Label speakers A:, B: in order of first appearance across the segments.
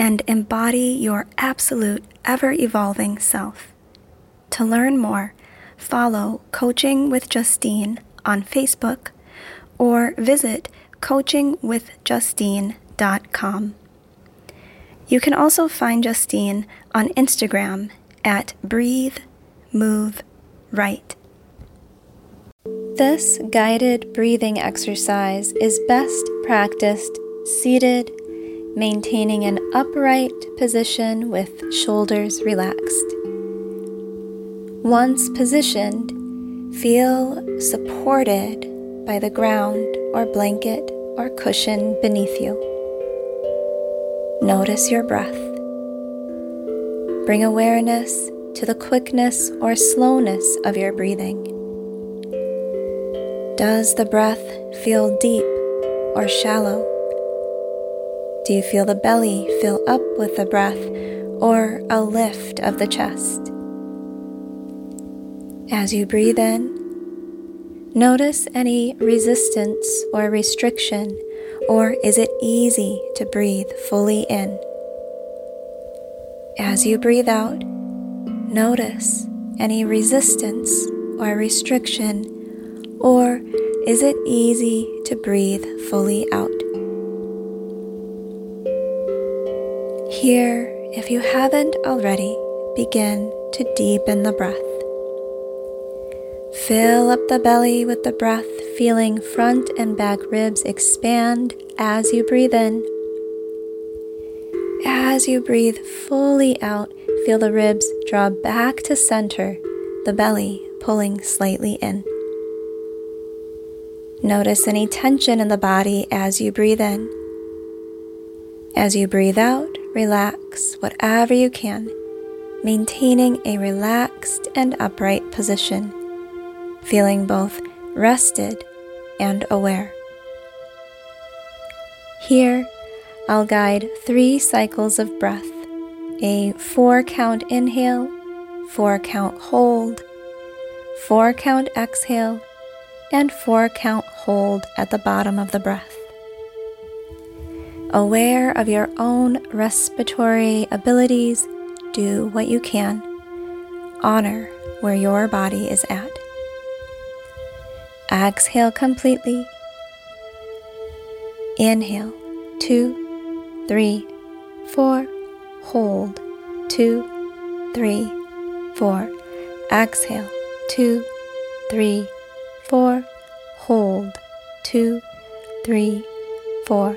A: and embody your absolute, ever evolving self. To learn more, follow Coaching with Justine on Facebook or visit coachingwithjustine.com. You can also find Justine on Instagram at Breathe, Move, Right. This guided breathing exercise is best practiced seated maintaining an upright position with shoulders relaxed. Once positioned, feel supported by the ground or blanket or cushion beneath you. Notice your breath. Bring awareness to the quickness or slowness of your breathing. Does the breath feel deep or shallow? Do you feel the belly fill up with the breath or a lift of the chest? As you breathe in, notice any resistance or restriction, or is it easy to breathe fully in? As you breathe out, notice any resistance or restriction, or is it easy to breathe fully out? Here, if you haven't already, begin to deepen the breath. Fill up the belly with the breath, feeling front and back ribs expand as you breathe in. As you breathe fully out, feel the ribs draw back to center, the belly pulling slightly in. Notice any tension in the body as you breathe in. As you breathe out, relax whatever you can, maintaining a relaxed and upright position, feeling both rested and aware. Here, I'll guide three cycles of breath a four count inhale, four count hold, four count exhale, and four count hold at the bottom of the breath aware of your own respiratory abilities, do what you can. Honor where your body is at. Exhale completely. Inhale, two, three, four. Hold, two, three, four. Exhale, two, three, four. Hold, two, three, four.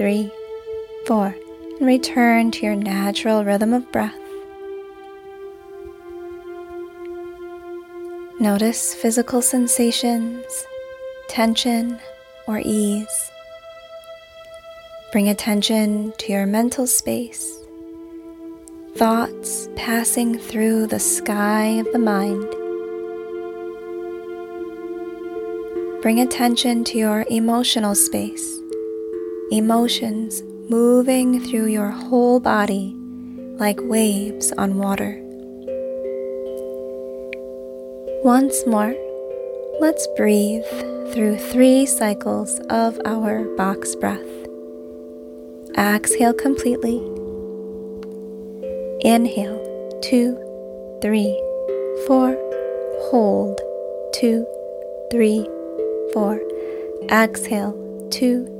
A: three, four, and return to your natural rhythm of breath. Notice physical sensations, tension, or ease. Bring attention to your mental space, thoughts passing through the sky of the mind. Bring attention to your emotional space emotions moving through your whole body like waves on water. Once more, let's breathe through three cycles of our box breath. Exhale completely. Inhale, two, three, four. Hold, two, three, four. Exhale, two,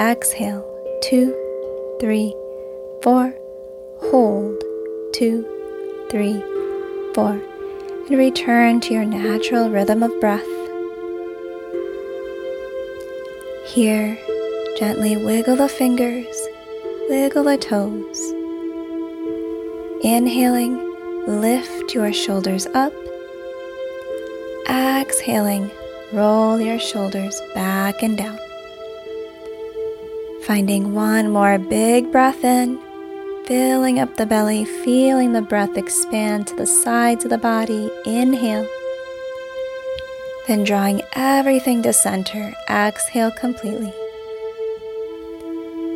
A: Exhale, two, three, four. Hold, two, three, four. And return to your natural rhythm of breath. Here, gently wiggle the fingers, wiggle the toes. Inhaling, lift your shoulders up. Exhaling, roll your shoulders back and down. Finding one more big breath in, filling up the belly, feeling the breath expand to the sides of the body. Inhale. Then drawing everything to center, exhale completely.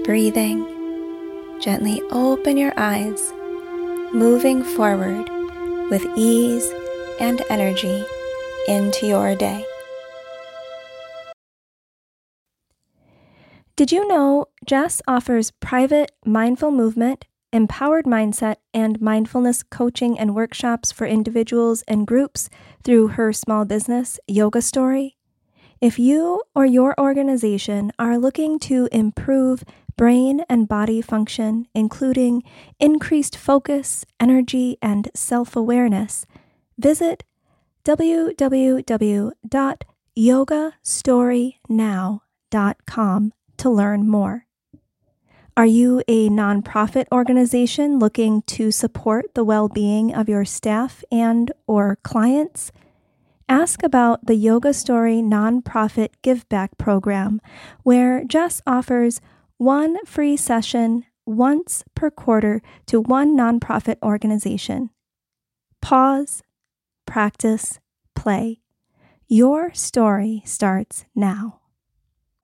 A: Breathing, gently open your eyes, moving forward with ease and energy into your day. Did you know Jess offers private mindful movement, empowered mindset, and mindfulness coaching and workshops for individuals and groups through her small business, Yoga Story? If you or your organization are looking to improve brain and body function, including increased focus, energy, and self awareness, visit www.yogastorynow.com to learn more. Are you a nonprofit organization looking to support the well-being of your staff and or clients? Ask about the Yoga Story nonprofit give back program where Jess offers one free session once per quarter to one nonprofit organization. Pause, practice, play. Your story starts now.